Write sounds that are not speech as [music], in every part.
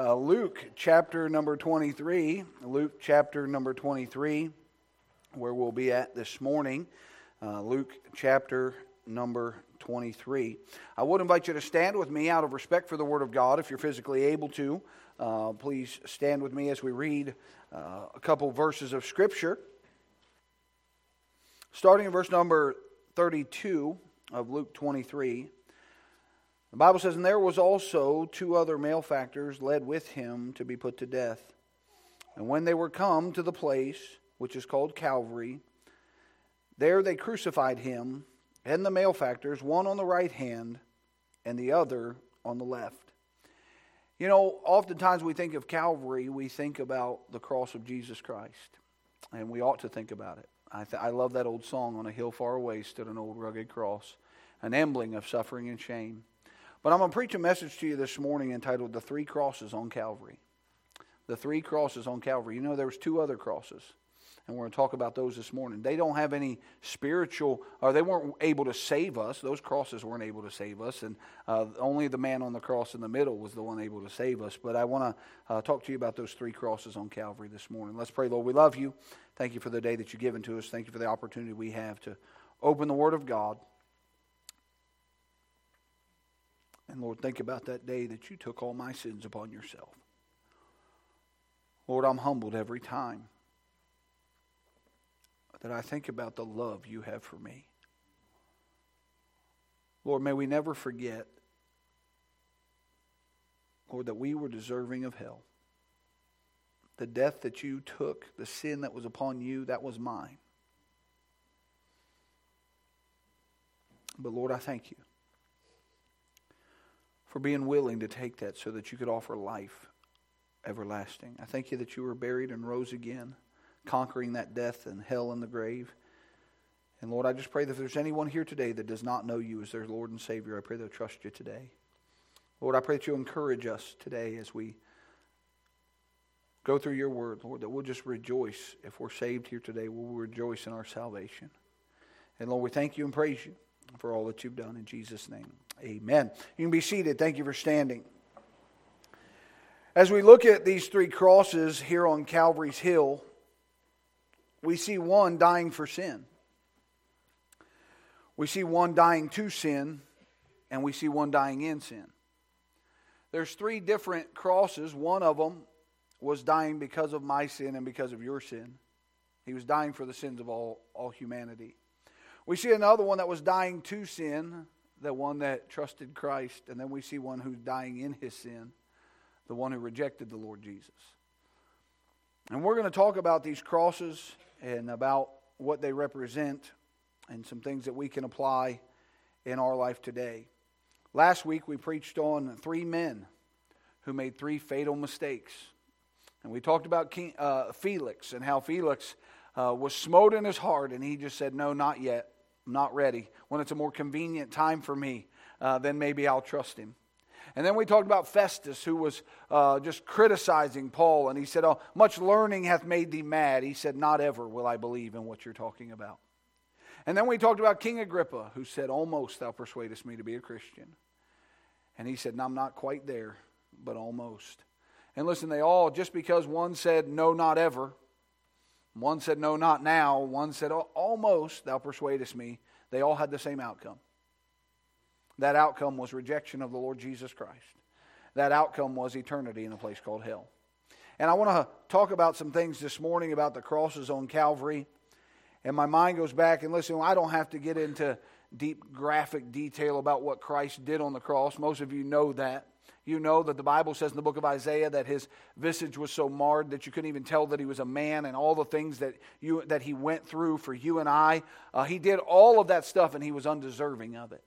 uh, Luke chapter number 23. Luke chapter number 23, where we'll be at this morning. Uh, Luke chapter number 23. I would invite you to stand with me out of respect for the Word of God if you're physically able to. Uh, please stand with me as we read uh, a couple verses of Scripture. Starting in verse number 32 of Luke 23. The Bible says, And there was also two other malefactors led with him to be put to death. And when they were come to the place which is called Calvary, there they crucified him and the malefactors, one on the right hand and the other on the left. You know, oftentimes we think of Calvary, we think about the cross of Jesus Christ, and we ought to think about it. I, th- I love that old song, On a Hill Far Away Stood an Old Rugged Cross, an emblem of suffering and shame. But I'm going to preach a message to you this morning entitled The Three Crosses on Calvary. The Three Crosses on Calvary. You know, there was two other crosses, and we're going to talk about those this morning. They don't have any spiritual, or they weren't able to save us. Those crosses weren't able to save us, and uh, only the man on the cross in the middle was the one able to save us. But I want to uh, talk to you about those three crosses on Calvary this morning. Let's pray, Lord. We love you. Thank you for the day that you've given to us. Thank you for the opportunity we have to open the Word of God. And Lord, think about that day that you took all my sins upon yourself. Lord, I'm humbled every time that I think about the love you have for me. Lord, may we never forget, Lord, that we were deserving of hell. The death that you took, the sin that was upon you, that was mine. But Lord, I thank you for being willing to take that so that you could offer life everlasting. I thank you that you were buried and rose again, conquering that death and hell and the grave. And Lord, I just pray that if there's anyone here today that does not know you as their Lord and Savior, I pray they'll trust you today. Lord, I pray that you encourage us today as we go through your word, Lord, that we'll just rejoice if we're saved here today. We'll rejoice in our salvation. And Lord, we thank you and praise you for all that you've done in Jesus' name. Amen. You can be seated. Thank you for standing. As we look at these three crosses here on Calvary's Hill, we see one dying for sin. We see one dying to sin, and we see one dying in sin. There's three different crosses. One of them was dying because of my sin and because of your sin. He was dying for the sins of all, all humanity. We see another one that was dying to sin, the one that trusted Christ, and then we see one who's dying in his sin, the one who rejected the Lord Jesus. And we're going to talk about these crosses and about what they represent and some things that we can apply in our life today. Last week we preached on three men who made three fatal mistakes. And we talked about King, uh, Felix and how Felix uh, was smote in his heart and he just said, No, not yet. I'm not ready. When it's a more convenient time for me, uh, then maybe I'll trust him. And then we talked about Festus, who was uh, just criticizing Paul, and he said, Oh, much learning hath made thee mad. He said, Not ever will I believe in what you're talking about. And then we talked about King Agrippa, who said, Almost thou persuadest me to be a Christian. And he said, I'm not quite there, but almost. And listen, they all, just because one said, No, not ever, one said, No, not now. One said, Almost, thou persuadest me. They all had the same outcome. That outcome was rejection of the Lord Jesus Christ. That outcome was eternity in a place called hell. And I want to talk about some things this morning about the crosses on Calvary. And my mind goes back, and listen, I don't have to get into deep graphic detail about what Christ did on the cross. Most of you know that. You know that the Bible says in the book of Isaiah that his visage was so marred that you couldn't even tell that he was a man, and all the things that you that he went through for you and I. Uh, he did all of that stuff, and he was undeserving of it.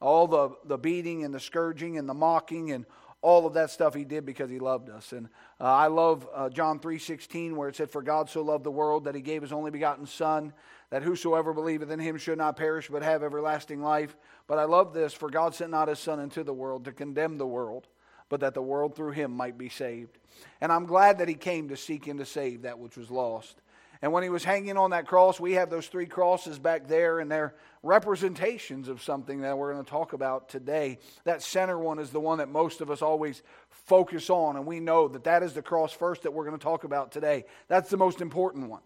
All the the beating and the scourging and the mocking and all of that stuff he did because he loved us. And uh, I love uh, John three sixteen where it said, "For God so loved the world that He gave His only begotten Son." that whosoever believeth in him should not perish but have everlasting life. But I love this for God sent not his Son into the world to condemn the world, but that the world through him might be saved. And I'm glad that he came to seek and to save that which was lost. And when he was hanging on that cross, we have those three crosses back there, and they're representations of something that we're going to talk about today. That center one is the one that most of us always focus on, and we know that that is the cross first that we're going to talk about today. That's the most important one.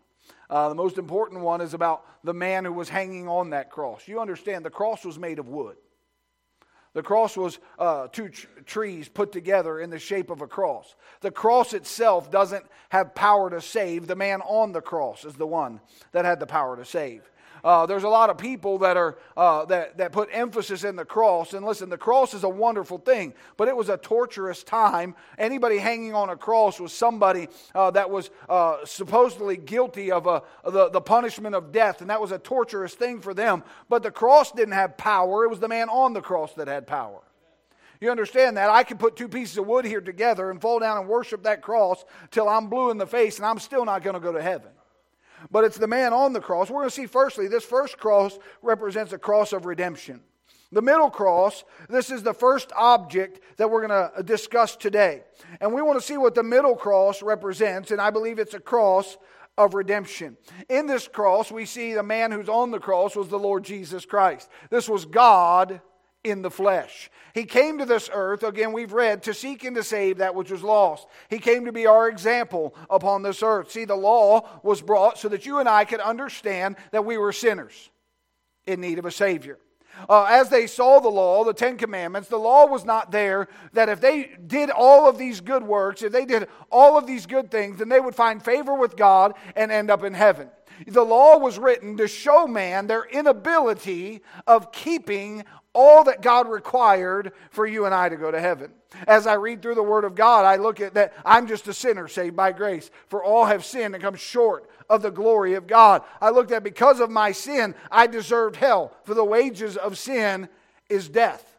Uh, the most important one is about the man who was hanging on that cross. You understand, the cross was made of wood. The cross was uh, two tr- trees put together in the shape of a cross. The cross itself doesn't have power to save. The man on the cross is the one that had the power to save. Uh, there's a lot of people that are uh, that that put emphasis in the cross. And listen, the cross is a wonderful thing, but it was a torturous time. Anybody hanging on a cross was somebody uh, that was uh, supposedly guilty of a, the the punishment of death, and that was a torturous thing for them. But the cross didn't have power; it was the man on the cross that had power. You understand that? I could put two pieces of wood here together and fall down and worship that cross till I'm blue in the face, and I'm still not going to go to heaven but it's the man on the cross. We're going to see, firstly, this first cross represents a cross of redemption. The middle cross, this is the first object that we're going to discuss today. And we want to see what the middle cross represents, and I believe it's a cross of redemption. In this cross, we see the man who's on the cross was the Lord Jesus Christ. This was God in the flesh. He came to this earth, again, we've read, to seek and to save that which was lost. He came to be our example upon this earth. See, the law was brought so that you and I could understand that we were sinners in need of a Savior. Uh, as they saw the law, the Ten Commandments, the law was not there that if they did all of these good works, if they did all of these good things, then they would find favor with God and end up in heaven. The law was written to show man their inability of keeping all that God required for you and I to go to heaven. As I read through the Word of God, I look at that I'm just a sinner saved by grace, for all have sinned and come short of the glory of God. I looked at because of my sin, I deserved hell, for the wages of sin is death.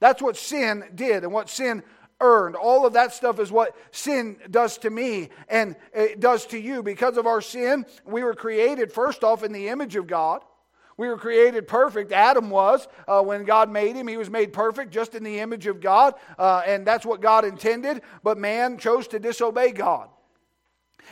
That's what sin did and what sin earned. All of that stuff is what sin does to me and it does to you. Because of our sin, we were created first off in the image of God. We were created perfect. Adam was. Uh, when God made him, he was made perfect just in the image of God. Uh, and that's what God intended. But man chose to disobey God.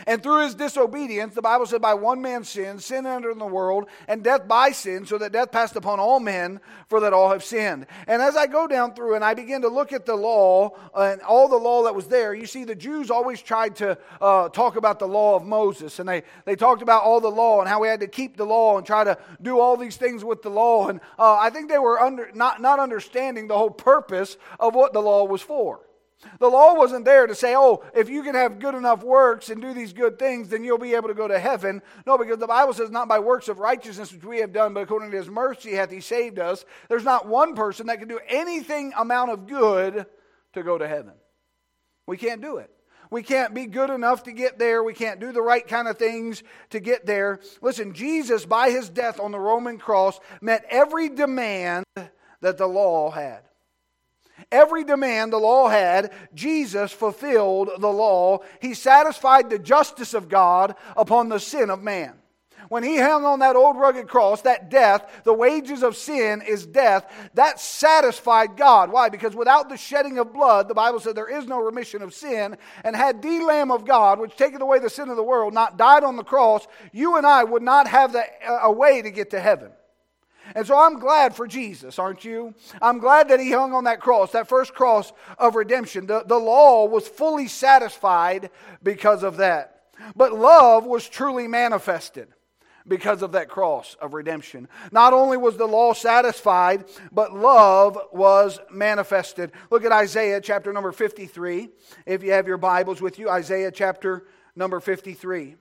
And through his disobedience, the Bible said, by one man's sin, sin entered in the world, and death by sin, so that death passed upon all men, for that all have sinned. And as I go down through and I begin to look at the law and all the law that was there, you see, the Jews always tried to uh, talk about the law of Moses, and they, they talked about all the law and how we had to keep the law and try to do all these things with the law. And uh, I think they were under, not, not understanding the whole purpose of what the law was for. The law wasn't there to say, oh, if you can have good enough works and do these good things, then you'll be able to go to heaven. No, because the Bible says, not by works of righteousness which we have done, but according to his mercy hath he saved us. There's not one person that can do anything amount of good to go to heaven. We can't do it. We can't be good enough to get there. We can't do the right kind of things to get there. Listen, Jesus, by his death on the Roman cross, met every demand that the law had. Every demand the law had, Jesus fulfilled the law. He satisfied the justice of God upon the sin of man. When he hung on that old rugged cross, that death, the wages of sin is death, that satisfied God. Why? Because without the shedding of blood, the Bible said there is no remission of sin. And had the Lamb of God, which taketh away the sin of the world, not died on the cross, you and I would not have the, uh, a way to get to heaven. And so I'm glad for Jesus, aren't you? I'm glad that he hung on that cross, that first cross of redemption. The, the law was fully satisfied because of that. But love was truly manifested because of that cross of redemption. Not only was the law satisfied, but love was manifested. Look at Isaiah chapter number 53. If you have your Bibles with you, Isaiah chapter number 53.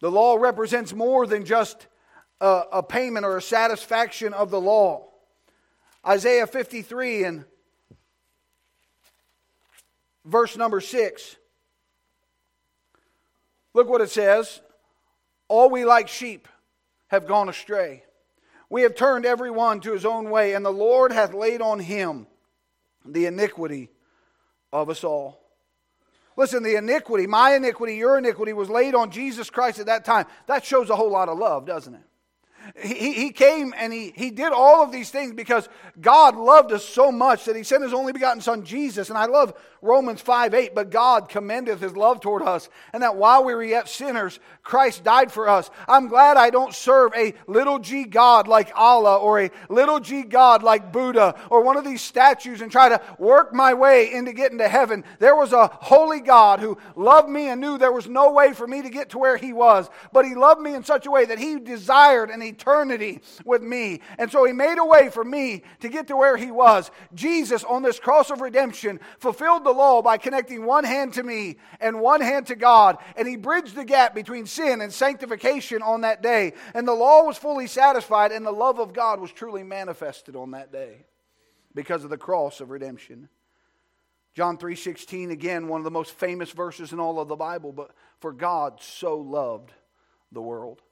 The law represents more than just a, a payment or a satisfaction of the law. Isaiah 53 and verse number 6. Look what it says. All we like sheep have gone astray. We have turned every one to his own way, and the Lord hath laid on him the iniquity of us all. Listen, the iniquity, my iniquity, your iniquity, was laid on Jesus Christ at that time. That shows a whole lot of love, doesn't it? He, he came and he, he did all of these things because God loved us so much that he sent his only begotten son Jesus. And I love Romans 5 8, but God commendeth his love toward us, and that while we were yet sinners, Christ died for us. I'm glad I don't serve a little g God like Allah or a little g God like Buddha or one of these statues and try to work my way into getting to heaven. There was a holy God who loved me and knew there was no way for me to get to where he was, but he loved me in such a way that he desired an eternity with me. And so he made a way for me to get to where he was. Jesus on this cross of redemption fulfilled the law by connecting one hand to me and one hand to God. And he bridged the gap between sin and sanctification on that day. And the law was fully satisfied, and the love of God was truly manifested on that day because of the cross of redemption. John 3:16 again one of the most famous verses in all of the Bible but for God so loved the world.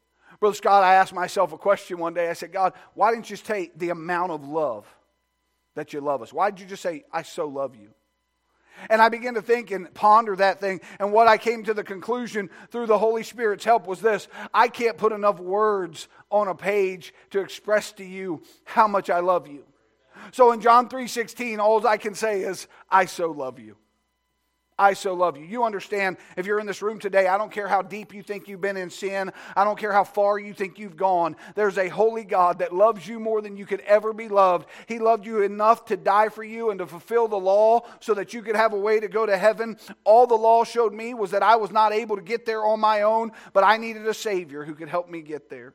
Brother Scott I asked myself a question one day I said God why didn't you just take the amount of love that you love us? Why did you just say I so love you? And I began to think and ponder that thing. And what I came to the conclusion through the Holy Spirit's help was this I can't put enough words on a page to express to you how much I love you. So in John 3:16 all I can say is I so love you. I so love you. You understand, if you're in this room today, I don't care how deep you think you've been in sin, I don't care how far you think you've gone. There's a holy God that loves you more than you could ever be loved. He loved you enough to die for you and to fulfill the law so that you could have a way to go to heaven. All the law showed me was that I was not able to get there on my own, but I needed a Savior who could help me get there.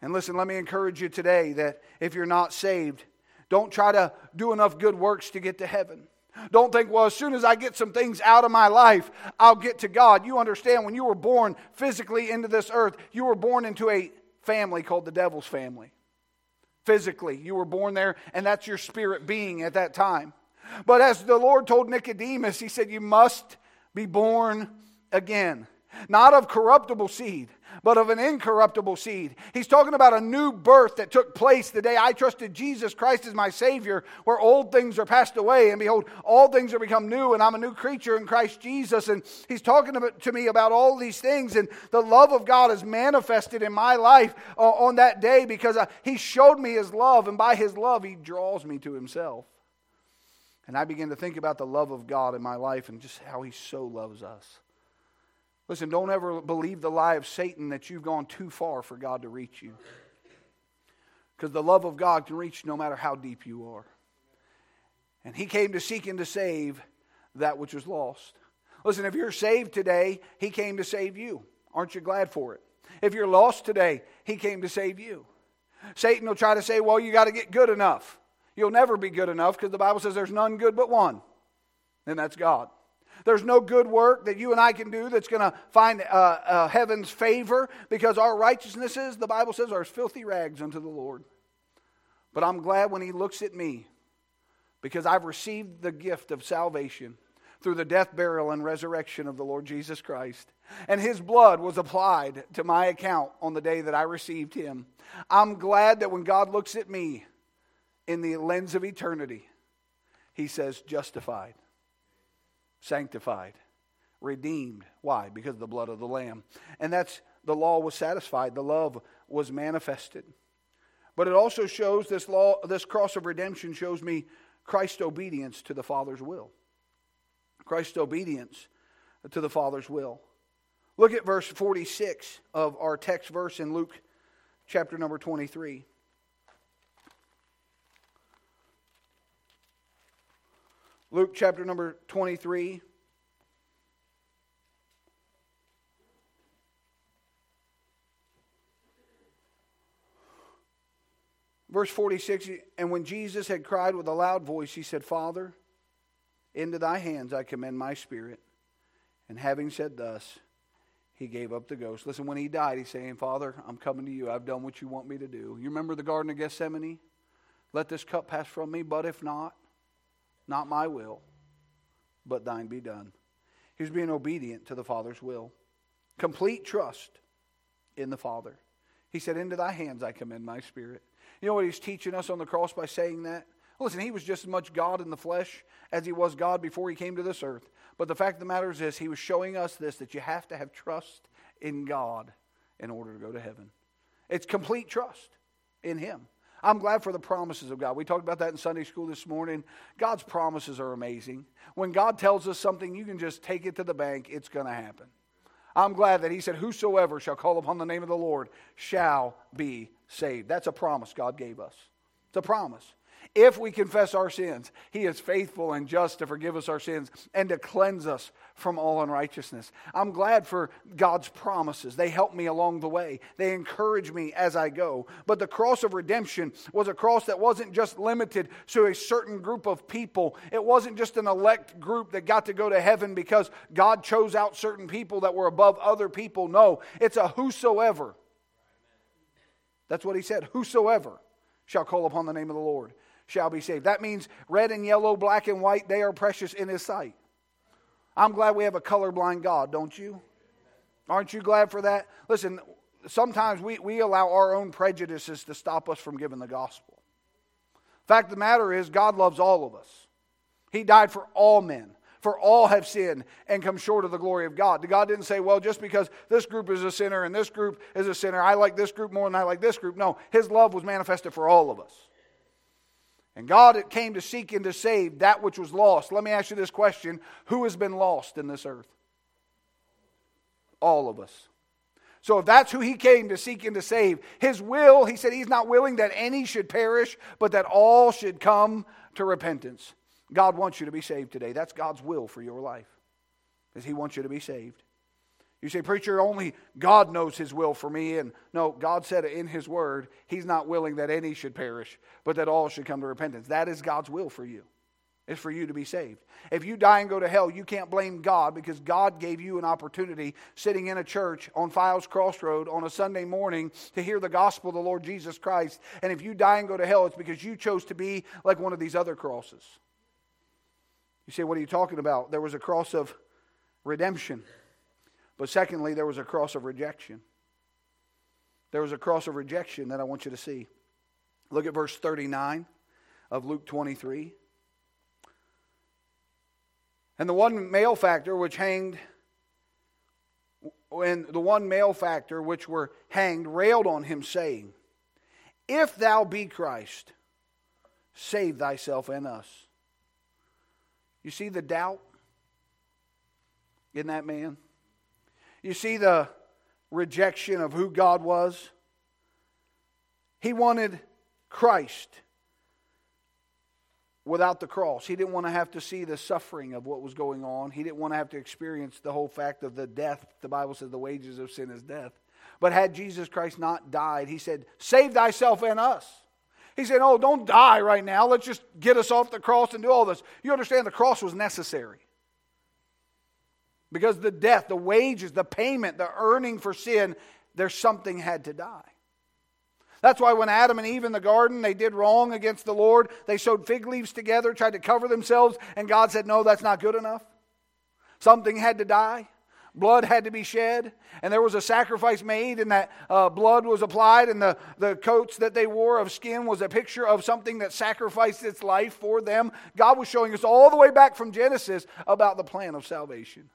And listen, let me encourage you today that if you're not saved, don't try to do enough good works to get to heaven. Don't think, well, as soon as I get some things out of my life, I'll get to God. You understand, when you were born physically into this earth, you were born into a family called the devil's family. Physically, you were born there, and that's your spirit being at that time. But as the Lord told Nicodemus, He said, You must be born again, not of corruptible seed, but of an incorruptible seed. He's talking about a new birth that took place the day I trusted Jesus Christ as my Savior, where old things are passed away, and behold, all things are become new, and I'm a new creature in Christ Jesus. And he's talking to me about all these things, and the love of God is manifested in my life uh, on that day because uh, he showed me his love, and by his love, he draws me to himself. And I begin to think about the love of God in my life and just how he so loves us. Listen, don't ever believe the lie of Satan that you've gone too far for God to reach you. Because the love of God can reach no matter how deep you are. And He came to seek and to save that which was lost. Listen, if you're saved today, He came to save you. Aren't you glad for it? If you're lost today, He came to save you. Satan will try to say, well, you got to get good enough. You'll never be good enough because the Bible says there's none good but one, and that's God. There's no good work that you and I can do that's going to find uh, uh, heaven's favor because our righteousnesses, the Bible says, are filthy rags unto the Lord. But I'm glad when He looks at me because I've received the gift of salvation through the death, burial, and resurrection of the Lord Jesus Christ. And His blood was applied to my account on the day that I received Him. I'm glad that when God looks at me in the lens of eternity, He says, justified sanctified, redeemed. Why? Because of the blood of the Lamb. And that's the law was satisfied, the love was manifested. But it also shows this law, this cross of redemption shows me Christ's obedience to the Father's will. Christ's obedience to the Father's will. Look at verse 46 of our text verse in Luke chapter number 23. Luke chapter number 23. Verse 46 And when Jesus had cried with a loud voice, he said, Father, into thy hands I commend my spirit. And having said thus, he gave up the ghost. Listen, when he died, he's saying, Father, I'm coming to you. I've done what you want me to do. You remember the Garden of Gethsemane? Let this cup pass from me, but if not, not my will, but thine be done. He was being obedient to the Father's will. Complete trust in the Father. He said, Into thy hands I commend my spirit. You know what he's teaching us on the cross by saying that? Listen, he was just as much God in the flesh as he was God before he came to this earth. But the fact of the matter is this he was showing us this that you have to have trust in God in order to go to heaven. It's complete trust in Him. I'm glad for the promises of God. We talked about that in Sunday school this morning. God's promises are amazing. When God tells us something, you can just take it to the bank, it's going to happen. I'm glad that He said, Whosoever shall call upon the name of the Lord shall be saved. That's a promise God gave us. It's a promise. If we confess our sins, He is faithful and just to forgive us our sins and to cleanse us from all unrighteousness. I'm glad for God's promises. They help me along the way, they encourage me as I go. But the cross of redemption was a cross that wasn't just limited to a certain group of people, it wasn't just an elect group that got to go to heaven because God chose out certain people that were above other people. No, it's a whosoever. That's what He said whosoever shall call upon the name of the Lord shall be saved. That means red and yellow, black and white, they are precious in His sight. I'm glad we have a colorblind God, don't you? Aren't you glad for that? Listen, sometimes we, we allow our own prejudices to stop us from giving the gospel. Fact of the matter is, God loves all of us. He died for all men. For all have sinned and come short of the glory of God. God didn't say, well, just because this group is a sinner and this group is a sinner, I like this group more than I like this group. No, His love was manifested for all of us. And God came to seek and to save that which was lost. Let me ask you this question Who has been lost in this earth? All of us. So if that's who he came to seek and to save, his will, he said he's not willing that any should perish, but that all should come to repentance. God wants you to be saved today. That's God's will for your life. Is he wants you to be saved. You say, Preacher, only God knows His will for me. And no, God said in His Word, He's not willing that any should perish, but that all should come to repentance. That is God's will for you, is for you to be saved. If you die and go to hell, you can't blame God because God gave you an opportunity sitting in a church on Files Crossroad on a Sunday morning to hear the gospel of the Lord Jesus Christ. And if you die and go to hell, it's because you chose to be like one of these other crosses. You say, What are you talking about? There was a cross of redemption. But secondly, there was a cross of rejection. There was a cross of rejection that I want you to see. Look at verse 39 of Luke 23. And the one malefactor which hanged, and the one malefactor which were hanged railed on him, saying, If thou be Christ, save thyself and us. You see the doubt in that man? You see the rejection of who God was? He wanted Christ without the cross. He didn't want to have to see the suffering of what was going on. He didn't want to have to experience the whole fact of the death. The Bible says the wages of sin is death. But had Jesus Christ not died, he said, Save thyself and us. He said, Oh, don't die right now. Let's just get us off the cross and do all this. You understand the cross was necessary. Because the death, the wages, the payment, the earning for sin, there's something had to die. That's why when Adam and Eve in the garden, they did wrong against the Lord. They sewed fig leaves together, tried to cover themselves, and God said, No, that's not good enough. Something had to die. Blood had to be shed, and there was a sacrifice made, and that uh, blood was applied, and the, the coats that they wore of skin was a picture of something that sacrificed its life for them. God was showing us all the way back from Genesis about the plan of salvation.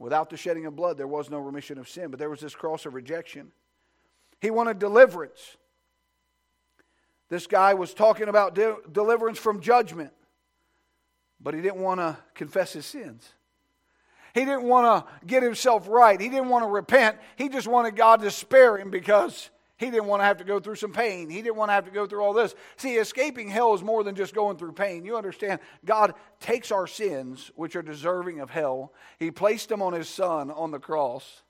Without the shedding of blood, there was no remission of sin, but there was this cross of rejection. He wanted deliverance. This guy was talking about de- deliverance from judgment, but he didn't want to confess his sins. He didn't want to get himself right. He didn't want to repent. He just wanted God to spare him because he didn't want to have to go through some pain. He didn't want to have to go through all this. See, escaping hell is more than just going through pain. You understand? God takes our sins, which are deserving of hell, He placed them on His Son on the cross.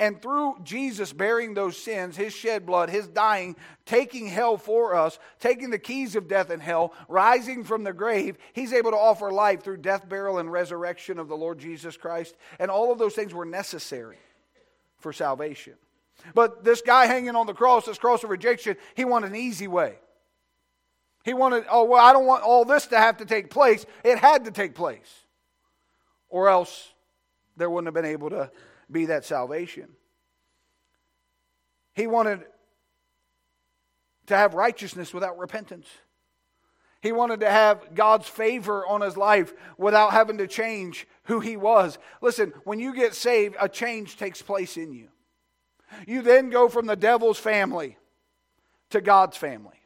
And through Jesus bearing those sins, His shed blood, His dying, taking hell for us, taking the keys of death and hell, rising from the grave, He's able to offer life through death, burial, and resurrection of the Lord Jesus Christ. And all of those things were necessary for salvation. But this guy hanging on the cross, this cross of rejection, he wanted an easy way. He wanted, oh, well, I don't want all this to have to take place. It had to take place. Or else there wouldn't have been able to be that salvation. He wanted to have righteousness without repentance. He wanted to have God's favor on his life without having to change who he was. Listen, when you get saved, a change takes place in you. You then go from the devil's family to God's family.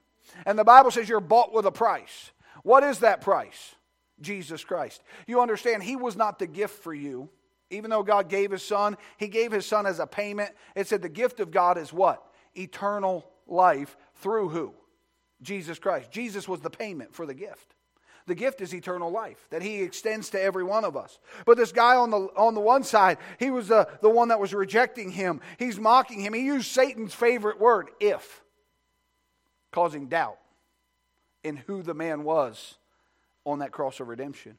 And the Bible says you're bought with a price. What is that price? Jesus Christ. You understand, He was not the gift for you. Even though God gave His Son, He gave His Son as a payment. It said the gift of God is what? Eternal life through who? Jesus Christ. Jesus was the payment for the gift. The gift is eternal life that he extends to every one of us. But this guy on the, on the one side, he was the, the one that was rejecting him. He's mocking him. He used Satan's favorite word, if, causing doubt in who the man was on that cross of redemption.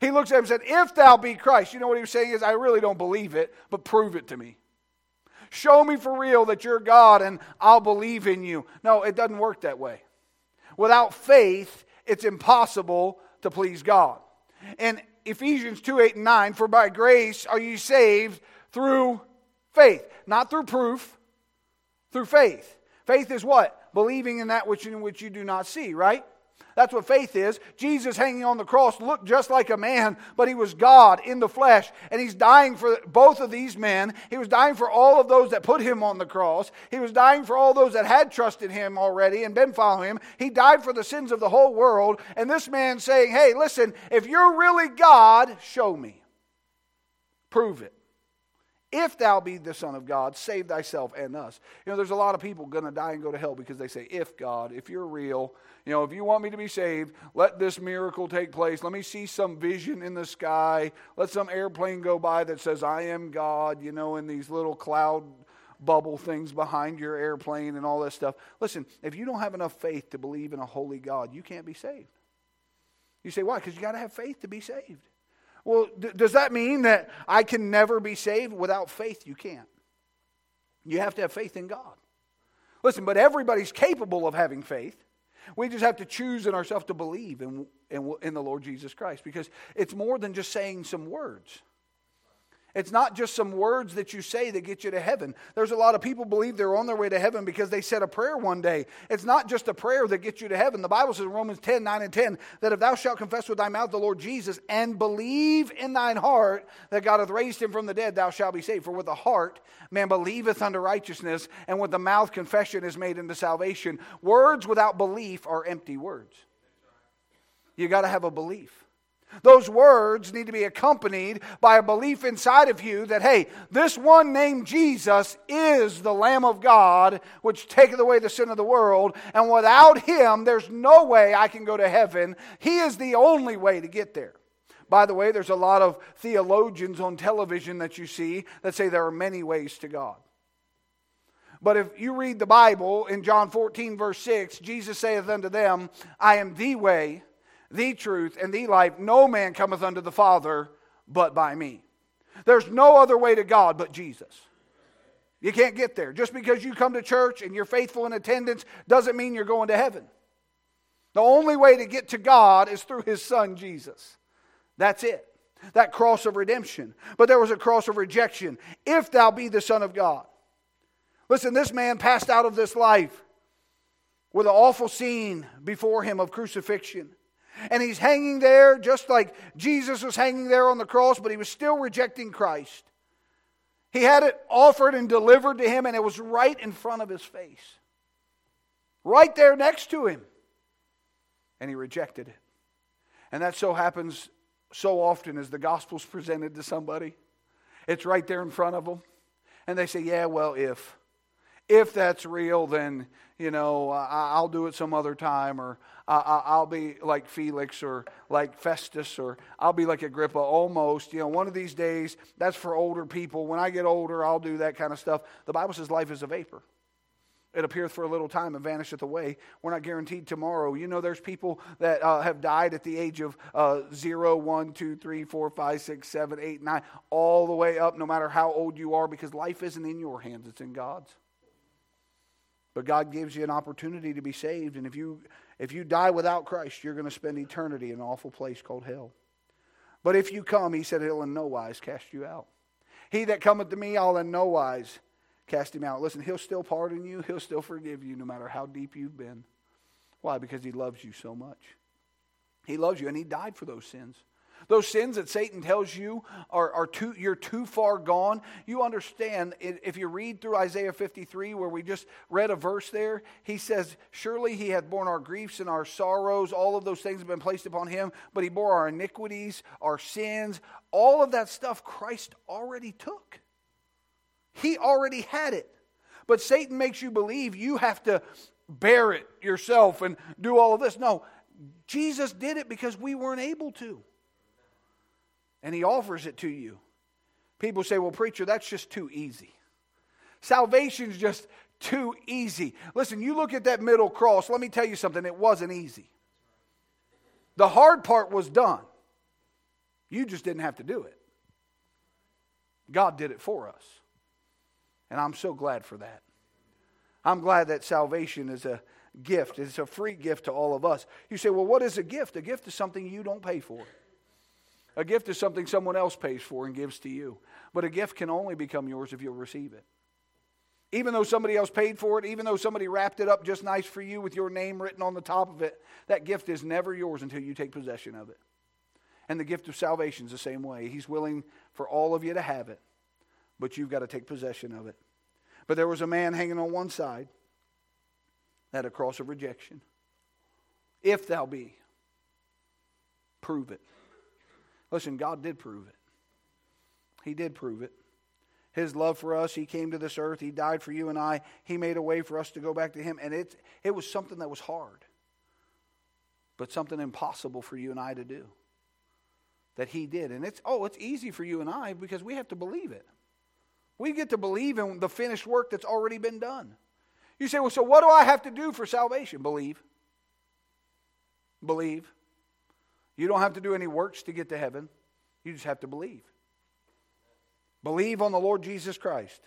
He looks at him and said, If thou be Christ, you know what he was saying is, I really don't believe it, but prove it to me. Show me for real that you're God and I'll believe in you. No, it doesn't work that way. Without faith, it's impossible to please God. And Ephesians 2 8 and 9, for by grace are you saved through faith, not through proof, through faith. Faith is what? Believing in that which in which you do not see, right? That's what faith is. Jesus hanging on the cross looked just like a man, but he was God in the flesh. And he's dying for both of these men. He was dying for all of those that put him on the cross. He was dying for all those that had trusted him already and been following him. He died for the sins of the whole world. And this man saying, Hey, listen, if you're really God, show me. Prove it. If thou be the Son of God, save thyself and us. You know, there's a lot of people going to die and go to hell because they say, If God, if you're real, you know, if you want me to be saved, let this miracle take place. Let me see some vision in the sky. Let some airplane go by that says, I am God, you know, in these little cloud bubble things behind your airplane and all that stuff. Listen, if you don't have enough faith to believe in a holy God, you can't be saved. You say, why? Because you got to have faith to be saved. Well, does that mean that I can never be saved? Without faith, you can't. You have to have faith in God. Listen, but everybody's capable of having faith. We just have to choose in ourselves to believe in, in, in the Lord Jesus Christ because it's more than just saying some words. It's not just some words that you say that get you to heaven. There's a lot of people believe they're on their way to heaven because they said a prayer one day. It's not just a prayer that gets you to heaven. The Bible says in Romans 10, 9 and 10 that if thou shalt confess with thy mouth the Lord Jesus and believe in thine heart that God hath raised him from the dead, thou shalt be saved. For with the heart man believeth unto righteousness, and with the mouth confession is made unto salvation. Words without belief are empty words. You got to have a belief. Those words need to be accompanied by a belief inside of you that, hey, this one named Jesus is the Lamb of God, which taketh away the sin of the world. And without him, there's no way I can go to heaven. He is the only way to get there. By the way, there's a lot of theologians on television that you see that say there are many ways to God. But if you read the Bible in John 14, verse 6, Jesus saith unto them, I am the way the truth, and the life. No man cometh unto the Father but by me. There's no other way to God but Jesus. You can't get there. Just because you come to church and you're faithful in attendance doesn't mean you're going to heaven. The only way to get to God is through his son Jesus. That's it. That cross of redemption. But there was a cross of rejection. If thou be the Son of God. Listen, this man passed out of this life with an awful scene before him of crucifixion. And he's hanging there just like Jesus was hanging there on the cross, but he was still rejecting Christ. He had it offered and delivered to him, and it was right in front of his face, right there next to him. And he rejected it. And that so happens so often as the gospel's presented to somebody. It's right there in front of them. And they say, Yeah, well, if. If that's real, then, you know, I'll do it some other time, or I'll be like Felix or like Festus or I'll be like Agrippa almost. You know, one of these days, that's for older people. When I get older, I'll do that kind of stuff. The Bible says life is a vapor. It appeareth for a little time and vanisheth away. We're not guaranteed tomorrow. You know, there's people that uh, have died at the age of uh, 0, 1, 2, 3, 4, 5, 6, 7, 8, 9, all the way up, no matter how old you are, because life isn't in your hands, it's in God's. But God gives you an opportunity to be saved. And if you if you die without Christ, you're going to spend eternity in an awful place called hell. But if you come, he said, he'll in no wise cast you out. He that cometh to me, I'll in no wise cast him out. Listen, he'll still pardon you, he'll still forgive you no matter how deep you've been. Why? Because he loves you so much. He loves you, and he died for those sins. Those sins that Satan tells you are, are too, you're too far gone, you understand. If you read through Isaiah 53, where we just read a verse there, he says, Surely he hath borne our griefs and our sorrows. All of those things have been placed upon him, but he bore our iniquities, our sins. All of that stuff Christ already took. He already had it. But Satan makes you believe you have to bear it yourself and do all of this. No, Jesus did it because we weren't able to. And he offers it to you. People say, well, preacher, that's just too easy. Salvation's just too easy. Listen, you look at that middle cross, let me tell you something, it wasn't easy. The hard part was done. You just didn't have to do it. God did it for us. And I'm so glad for that. I'm glad that salvation is a gift. It's a free gift to all of us. You say, well, what is a gift? A gift is something you don't pay for. A gift is something someone else pays for and gives to you. But a gift can only become yours if you'll receive it. Even though somebody else paid for it, even though somebody wrapped it up just nice for you with your name written on the top of it, that gift is never yours until you take possession of it. And the gift of salvation is the same way. He's willing for all of you to have it but you've got to take possession of it. But there was a man hanging on one side that a cross of rejection. If thou be, prove it. Listen, God did prove it. He did prove it. His love for us, He came to this earth, He died for you and I, He made a way for us to go back to Him. And it, it was something that was hard, but something impossible for you and I to do. That He did. And it's, oh, it's easy for you and I because we have to believe it. We get to believe in the finished work that's already been done. You say, well, so what do I have to do for salvation? Believe. Believe. You don't have to do any works to get to heaven, you just have to believe. Believe on the Lord Jesus Christ,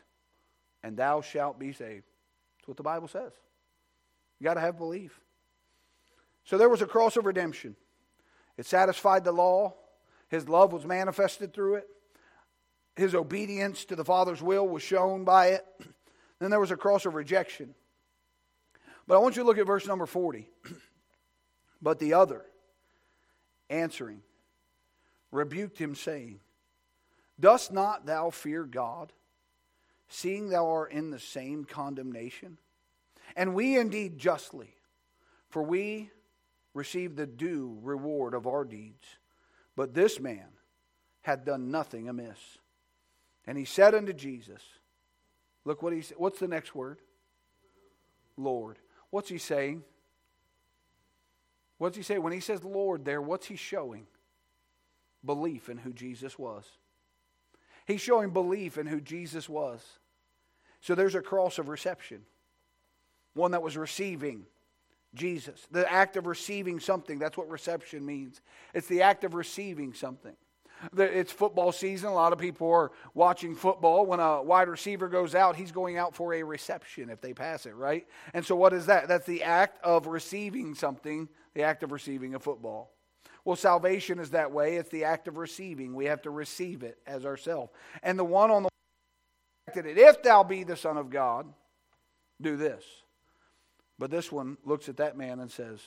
and thou shalt be saved. That's what the Bible says. You got to have belief. So there was a cross of redemption. It satisfied the law. His love was manifested through it his obedience to the Father's will was shown by it. Then there was a cross of rejection. But I want you to look at verse number 40. [clears throat] but the other, answering, rebuked him, saying, Dost not thou fear God, seeing thou art in the same condemnation? And we indeed justly, for we receive the due reward of our deeds. But this man had done nothing amiss. And he said unto Jesus, Look what he said. What's the next word? Lord. What's he saying? What's he say? When he says Lord there, what's he showing? Belief in who Jesus was. He's showing belief in who Jesus was. So there's a cross of reception, one that was receiving Jesus. The act of receiving something, that's what reception means. It's the act of receiving something. It's football season. A lot of people are watching football. When a wide receiver goes out, he's going out for a reception if they pass it, right? And so, what is that? That's the act of receiving something, the act of receiving a football. Well, salvation is that way. It's the act of receiving. We have to receive it as ourselves. And the one on the it, if thou be the Son of God, do this. But this one looks at that man and says,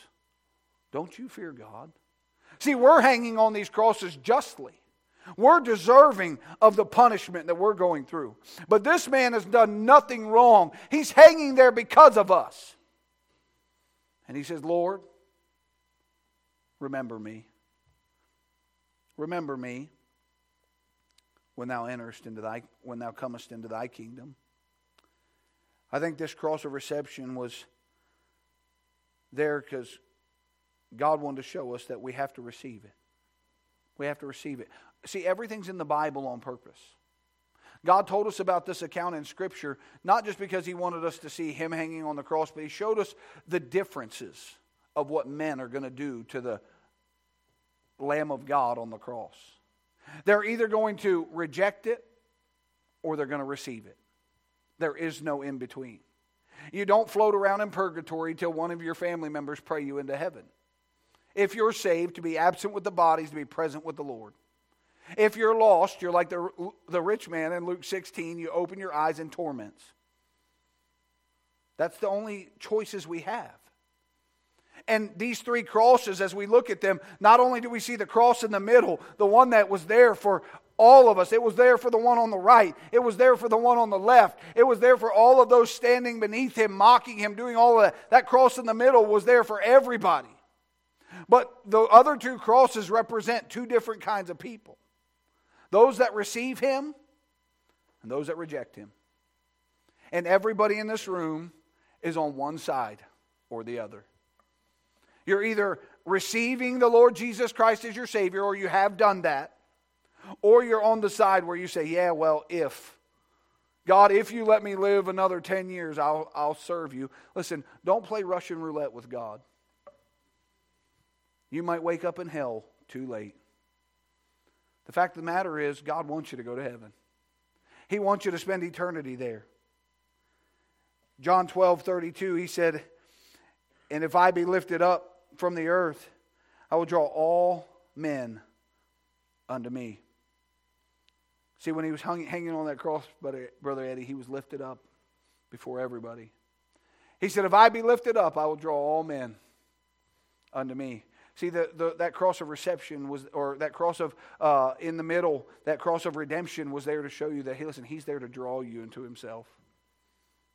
Don't you fear God? See, we're hanging on these crosses justly. We're deserving of the punishment that we're going through. But this man has done nothing wrong. He's hanging there because of us. And he says, Lord, remember me. Remember me when thou enterest into thy when thou comest into thy kingdom. I think this cross of reception was there because God wanted to show us that we have to receive it. We have to receive it. See, everything's in the Bible on purpose. God told us about this account in Scripture, not just because He wanted us to see Him hanging on the cross, but He showed us the differences of what men are going to do to the Lamb of God on the cross. They're either going to reject it or they're going to receive it. There is no in between. You don't float around in purgatory till one of your family members pray you into heaven if you're saved, to be absent with the bodies, to be present with the Lord. If you're lost, you're like the, the rich man in Luke 16, you open your eyes in torments. That's the only choices we have. And these three crosses, as we look at them, not only do we see the cross in the middle, the one that was there for all of us, it was there for the one on the right, it was there for the one on the left, it was there for all of those standing beneath him, mocking him, doing all of that. That cross in the middle was there for everybody. But the other two crosses represent two different kinds of people those that receive him and those that reject him. And everybody in this room is on one side or the other. You're either receiving the Lord Jesus Christ as your Savior, or you have done that, or you're on the side where you say, Yeah, well, if. God, if you let me live another 10 years, I'll, I'll serve you. Listen, don't play Russian roulette with God. You might wake up in hell too late. The fact of the matter is, God wants you to go to heaven. He wants you to spend eternity there. John 12, 32, he said, And if I be lifted up from the earth, I will draw all men unto me. See, when he was hung, hanging on that cross, Brother, Brother Eddie, he was lifted up before everybody. He said, If I be lifted up, I will draw all men unto me. See, the, the, that cross of reception was, or that cross of uh, in the middle, that cross of redemption was there to show you that, hey, listen, he's there to draw you into himself.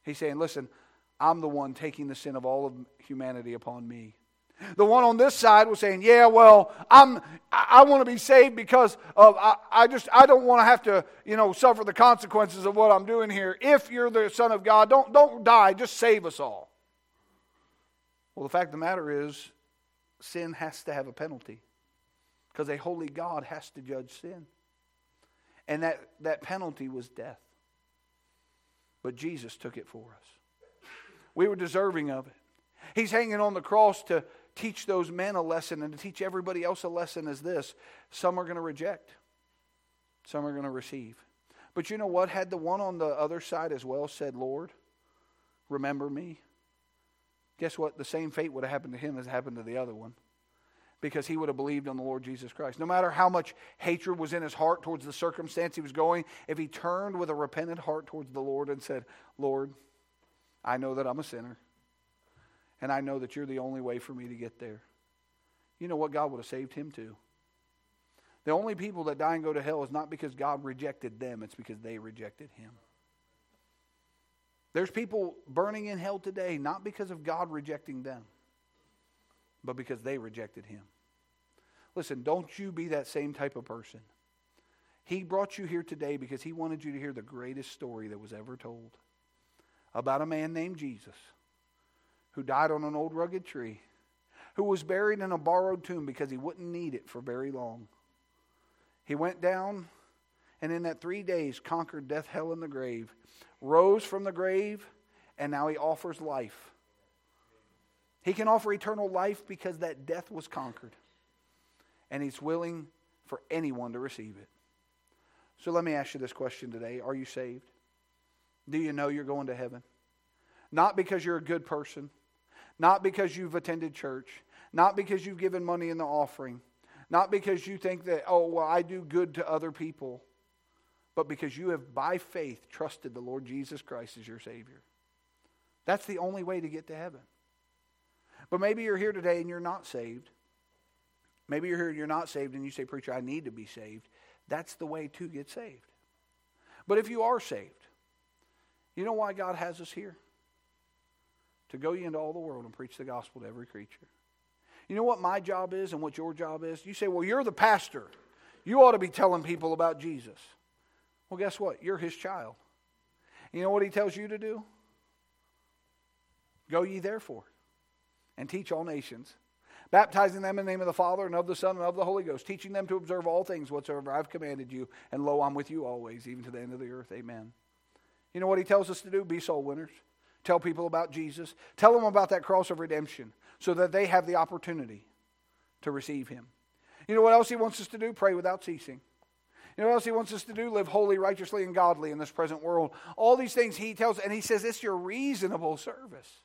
He's saying, listen, I'm the one taking the sin of all of humanity upon me. The one on this side was saying, "Yeah, well, I'm I, I want to be saved because of I, I just I don't want to have to you know suffer the consequences of what I'm doing here. If you're the Son of God, don't don't die. Just save us all." Well, the fact of the matter is, sin has to have a penalty because a holy God has to judge sin, and that that penalty was death. But Jesus took it for us. We were deserving of it. He's hanging on the cross to teach those men a lesson and to teach everybody else a lesson is this some are going to reject, some are going to receive. But you know what? Had the one on the other side as well said, Lord, remember me, guess what? The same fate would have happened to him as happened to the other one because he would have believed on the Lord Jesus Christ. No matter how much hatred was in his heart towards the circumstance he was going, if he turned with a repentant heart towards the Lord and said, Lord, I know that I'm a sinner and I know that you're the only way for me to get there. You know what? God would have saved him to? The only people that die and go to hell is not because God rejected them, it's because they rejected him. There's people burning in hell today not because of God rejecting them, but because they rejected him. Listen, don't you be that same type of person. He brought you here today because he wanted you to hear the greatest story that was ever told about a man named Jesus who died on an old rugged tree, who was buried in a borrowed tomb because he wouldn't need it for very long. He went down and in that three days conquered death, hell, and the grave, rose from the grave, and now he offers life. He can offer eternal life because that death was conquered, and he's willing for anyone to receive it. So let me ask you this question today Are you saved? Do you know you're going to heaven? Not because you're a good person not because you've attended church, not because you've given money in the offering, not because you think that, oh, well, I do good to other people, but because you have, by faith, trusted the Lord Jesus Christ as your Savior. That's the only way to get to heaven. But maybe you're here today and you're not saved. Maybe you're here and you're not saved and you say, Preacher, I need to be saved. That's the way to get saved. But if you are saved, you know why God has us here? to go into all the world and preach the gospel to every creature. You know what my job is and what your job is? You say, well, you're the pastor. You ought to be telling people about Jesus. Well, guess what? You're his child. You know what he tells you to do? Go ye therefore and teach all nations, baptizing them in the name of the Father and of the Son and of the Holy Ghost, teaching them to observe all things whatsoever I've commanded you. And lo, I'm with you always, even to the end of the earth. Amen. You know what he tells us to do? Be soul winners. Tell people about Jesus. Tell them about that cross of redemption so that they have the opportunity to receive Him. You know what else He wants us to do? Pray without ceasing. You know what else He wants us to do? Live holy, righteously, and godly in this present world. All these things He tells, and He says it's your reasonable service.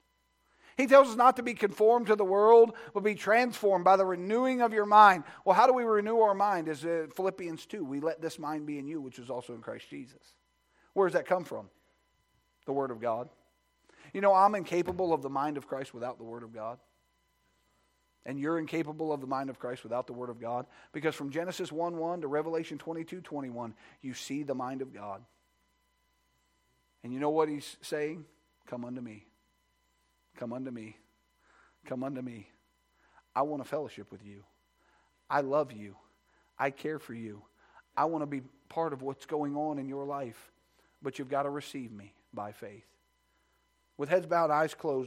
He tells us not to be conformed to the world, but be transformed by the renewing of your mind. Well, how do we renew our mind? As uh, Philippians 2, we let this mind be in you, which is also in Christ Jesus. Where does that come from? The Word of God. You know, I'm incapable of the mind of Christ without the Word of God. And you're incapable of the mind of Christ without the Word of God. Because from Genesis 1 1 to Revelation 22 21, you see the mind of God. And you know what he's saying? Come unto me. Come unto me. Come unto me. I want to fellowship with you. I love you. I care for you. I want to be part of what's going on in your life. But you've got to receive me by faith. With heads bowed, eyes closed.